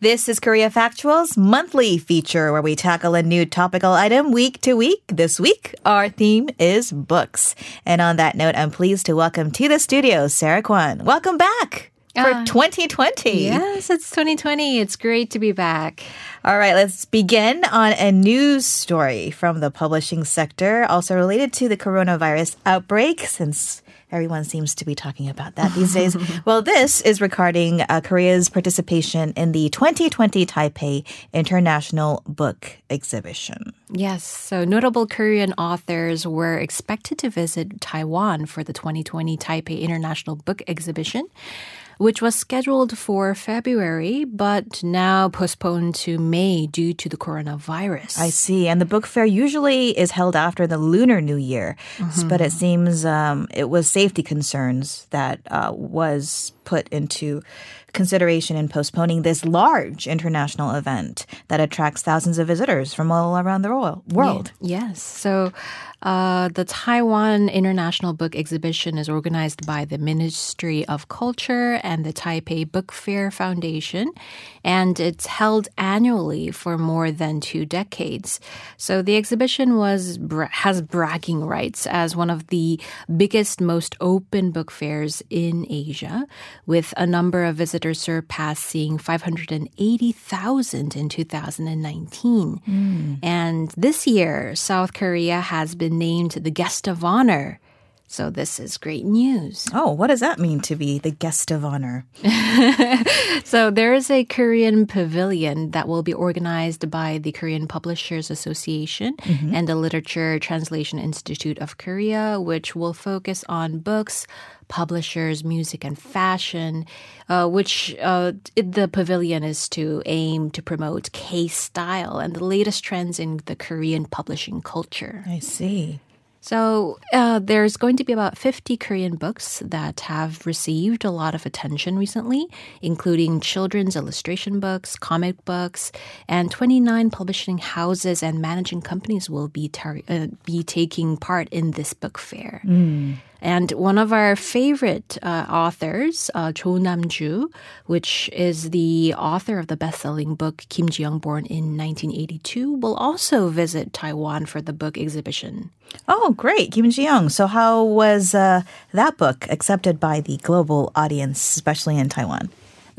This is Korea Factual's monthly feature where we tackle a new topical item week to week. This week, our theme is books. And on that note, I'm pleased to welcome to the studio Sarah Kwan. Welcome back for Ah. 2020. Yes, it's 2020. It's great to be back. All right, let's begin on a news story from the publishing sector, also related to the coronavirus outbreak, since everyone seems to be talking about that these days. well, this is regarding uh, Korea's participation in the 2020 Taipei International Book Exhibition. Yes, so notable Korean authors were expected to visit Taiwan for the 2020 Taipei International Book Exhibition. Which was scheduled for February, but now postponed to May due to the coronavirus. I see. And the book fair usually is held after the Lunar New Year, S- but it seems um, it was safety concerns that uh, was put into consideration in postponing this large international event that attracts thousands of visitors from all around the world. Yes. So uh, the Taiwan International Book Exhibition is organized by the Ministry of Culture and the Taipei Book Fair Foundation, and it's held annually for more than two decades. So the exhibition was has bragging rights as one of the biggest, most open book fairs in Asia, with a number of visitors surpassing 580,000 in 2019. Hmm. And this year, South Korea has been named the guest of honor. So this is great news. Oh, what does that mean to be the guest of honor? So there is a Korean pavilion that will be organized by the Korean Publishers Association and the Literature Translation Institute of Korea, which will focus on books, publishers, music, and fashion. Uh, which uh, the pavilion is to aim to promote K style and the latest trends in the Korean publishing culture. I see. So uh, there's going to be about 50 Korean books that have received a lot of attention recently, including children's illustration books, comic books, and 29 publishing houses and managing companies will be tar- uh, be taking part in this book fair. And one of our favorite uh, authors, uh, Cho Nam-ju, which is the author of the best-selling book Kim Ji-young, born in 1982, will also visit Taiwan for the book exhibition. Oh, great. Kim Ji Young. So, how was uh, that book accepted by the global audience, especially in Taiwan?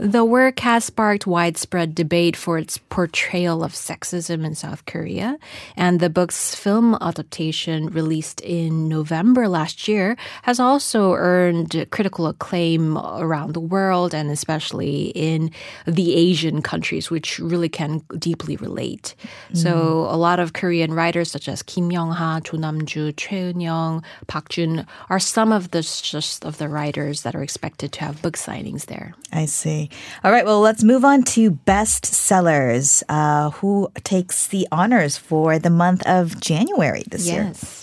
The work has sparked widespread debate for its portrayal of sexism in South Korea, and the book's film adaptation, released in November last year, has also earned critical acclaim around the world and especially in the Asian countries, which really can deeply relate. So, mm. a lot of Korean writers such as Kim Young-ha, Cho Nam-ju, Choi Eun-young, Park Jun are some of the just of the writers that are expected to have book signings there. I see. All right. Well, let's move on to best sellers. Uh, who takes the honors for the month of January this yes. year?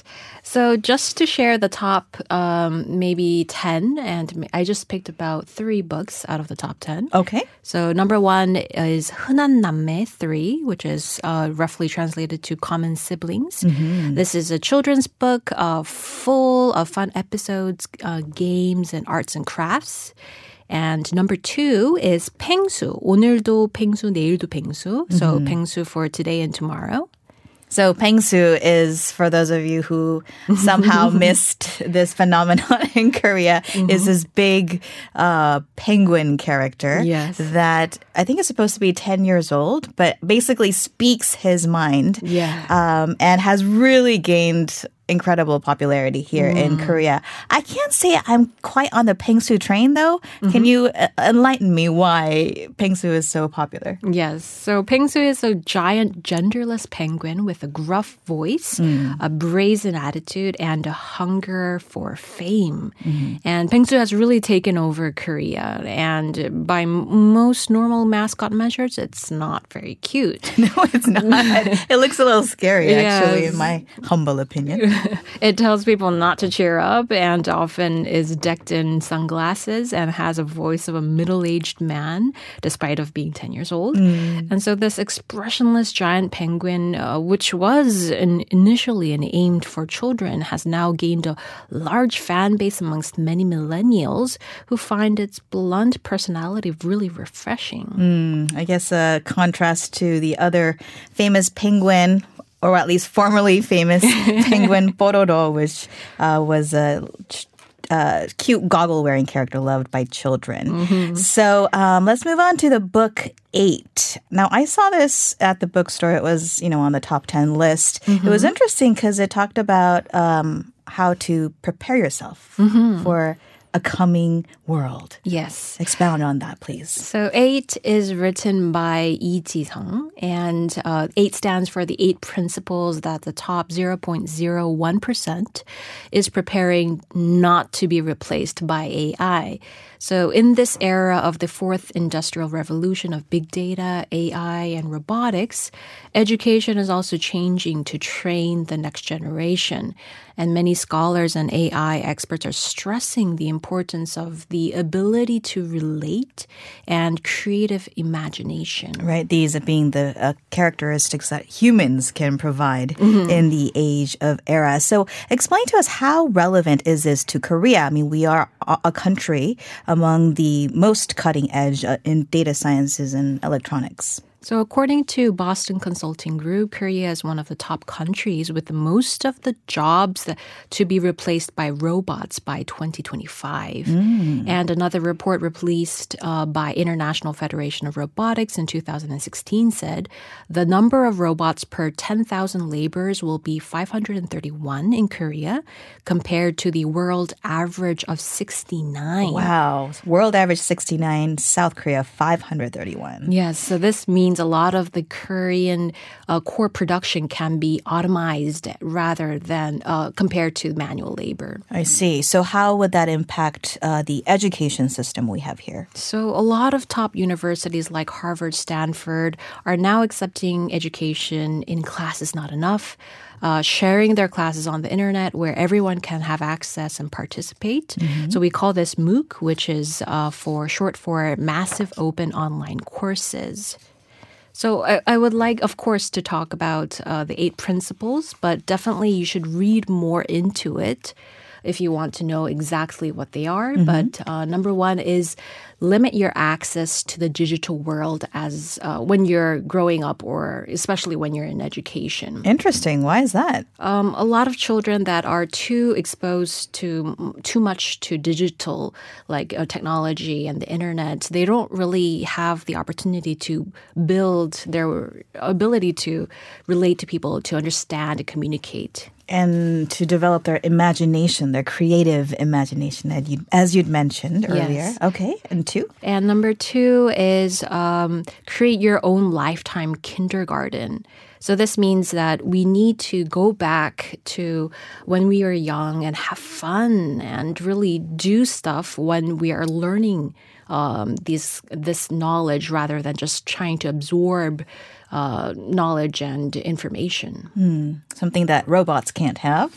So just to share the top um, maybe 10, and I just picked about three books out of the top 10. Okay. So number one is 흔한 남매 3, which is uh, roughly translated to Common Siblings. Mm-hmm. This is a children's book uh, full of fun episodes, uh, games, and arts and crafts. And number two is 팽수. 오늘도 팽수, 내일도 팽수. So 팽수 for today and tomorrow. So Pengsu is, for those of you who somehow missed this phenomenon in Korea, is this big uh, penguin character Yes. that I think is supposed to be 10 years old, but basically speaks his mind Yeah. um, and has really gained incredible popularity here in mm. Korea. I can't say I'm quite on the Pengsu train though. Can mm-hmm. you uh, enlighten me why Pengsu is so popular? Yes. So Pengsu is a giant genderless penguin with a gruff voice, mm. a brazen attitude, and a hunger for fame. Mm-hmm. And Pengsu has really taken over Korea. And by m- most normal mascot measures, it's not very cute. No, it's not. it looks a little scary, actually, Yes. in my humble opinion. It tells people not to cheer up and often is decked in sunglasses and has a voice of a middle-aged man despite of being 10 years old. And so this expressionless giant penguin, uh, which was an, initially an aimed for children, has now gained a large fan base amongst many millennials who find its blunt personality really refreshing. I guess a contrast to the other famous penguin, or at least formerly famous penguin Pororo, which uh, was a uh, cute goggle wearing character loved by children. So um, let's move on to the book eight. Now, I saw this at the bookstore. It was, you know, on the top 10 list. It was interesting because it talked about um, how to prepare yourself for a coming world. Yes. Expound on that, please. So eight is written by Yi Ji-sung, and uh, eight stands for the eight principles that the top 0.01% is preparing not to be replaced by AI. So in this era of the fourth industrial revolution of big data, AI, and robotics, education is also changing to train the next generation. And many scholars and AI experts are stressing the importance of the ability to relate and creative imagination. Right, these are being the uh, characteristics that humans can provide in the age of era. So, explain to us how relevant is this to Korea? I mean, we are a a country among the most cutting edge uh, in data sciences and electronics. So, according to Boston Consulting Group, Korea is one of the top countries with the most of the jobs that, to be replaced by robots by 2025. And another report released uh, by International Federation of Robotics in 2016 said the number of robots per 10,000 laborers will be 531 in Korea compared to the world average of 69. Wow, world average 69, South Korea 531. Yes, so this means a lot of the Korean uh, core production can be automized rather than uh, compared to manual labor. I see. So, how would that impact uh, the education system we have here? So, a lot of top universities like Harvard, Stanford are now accepting education in classes not enough. Uh, sharing their classes on the internet where everyone can have access and participate. So we call this MOOC, which is uh, for short for Massive Open Online Courses. So I, I would like, of course, to talk about uh, the eight principles, but definitely you should read more into it if you want to know exactly what they are. But uh, number one is limit your access to the digital world as uh, when you're growing up, or especially when you're in education. Interesting. Why is that? Um, a lot of children that are too exposed to too much to digital, like uh, technology and the internet, they don't really have the opportunity to build their ability to relate to people, to understand, to communicate. And to develop their imagination, their creative imagination, as you'd, as you'd mentioned earlier. Yes. Okay, and two. And number two is um, create your own lifetime kindergarten. So this means that we need to go back to when we were young and have fun and really do stuff when we are learning um, these this knowledge rather than just trying to absorb uh, knowledge and information. Something that robots can't have.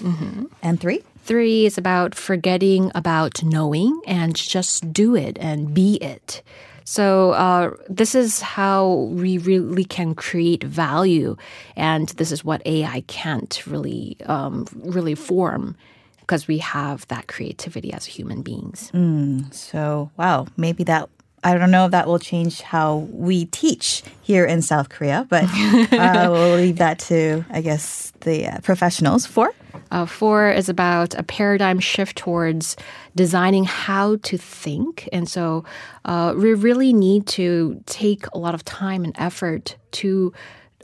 And three. Three is about forgetting about knowing and just do it and be it. So uh, this is how we really can create value, and this is what AI can't really um, really form because we have that creativity as human beings. So, wow, maybe that. I don't know if that will change how we teach here in South Korea, but uh, we'll leave that to, I guess, the uh, professionals. Four. Uh, four is about a paradigm shift towards designing how to think. And so uh, we really need to take a lot of time and effort to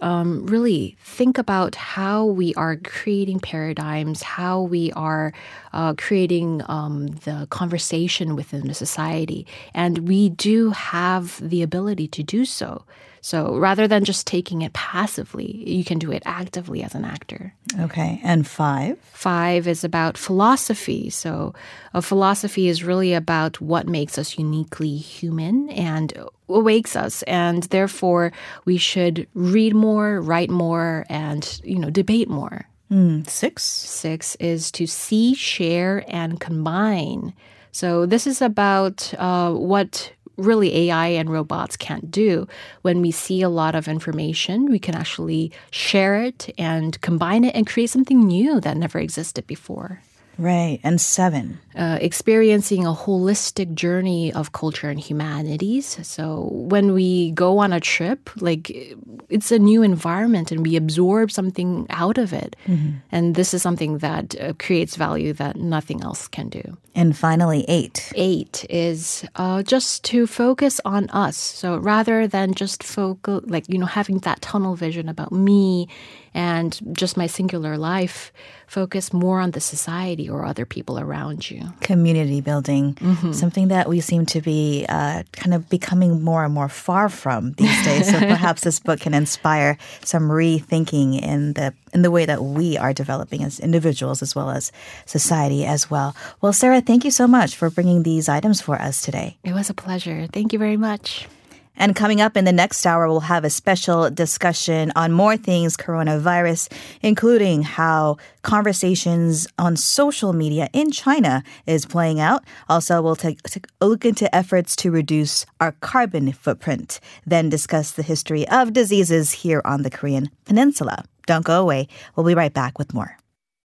um, really think about how we are creating paradigms, how we are uh, creating um, the conversation within the society. And we do have the ability to do so. So rather than just taking it passively, you can do it actively as an actor. Okay, and five. Five is about philosophy. So, a philosophy is really about what makes us uniquely human and awakes us, and therefore we should read more, write more, and you know debate more. Mm, six. Six is to see, share, and combine. So this is about uh, what really AI and robots can't do. When we see a lot of information, we can actually share it and combine it and create something new that never existed before. Right. And seven. Uh, experiencing a holistic journey of culture and humanities. So when we go on a trip, like it's a new environment and we absorb something out of it. Mm-hmm. And this is something that uh, creates value that nothing else can do. And finally, eight. Eight is uh, just to focus on us. So rather than just focus, like, you know, having that tunnel vision about me and just my singular life, focus more on the society or other people around you. Community building, mm-hmm. something that we seem to be uh, kind of becoming more and more far from these days. so perhaps this book can inspire some rethinking in the in the way that we are developing as individuals as well as society as well. Well, Sarah, thank you so much for bringing these items for us today. It was a pleasure. Thank you very much. And coming up in the next hour, we'll have a special discussion on more things coronavirus, including how conversations on social media in China is playing out. Also, we'll take, a look into efforts to reduce our carbon footprint, then discuss the history of diseases here on the Korean Peninsula. Don't go away. We'll be right back with more.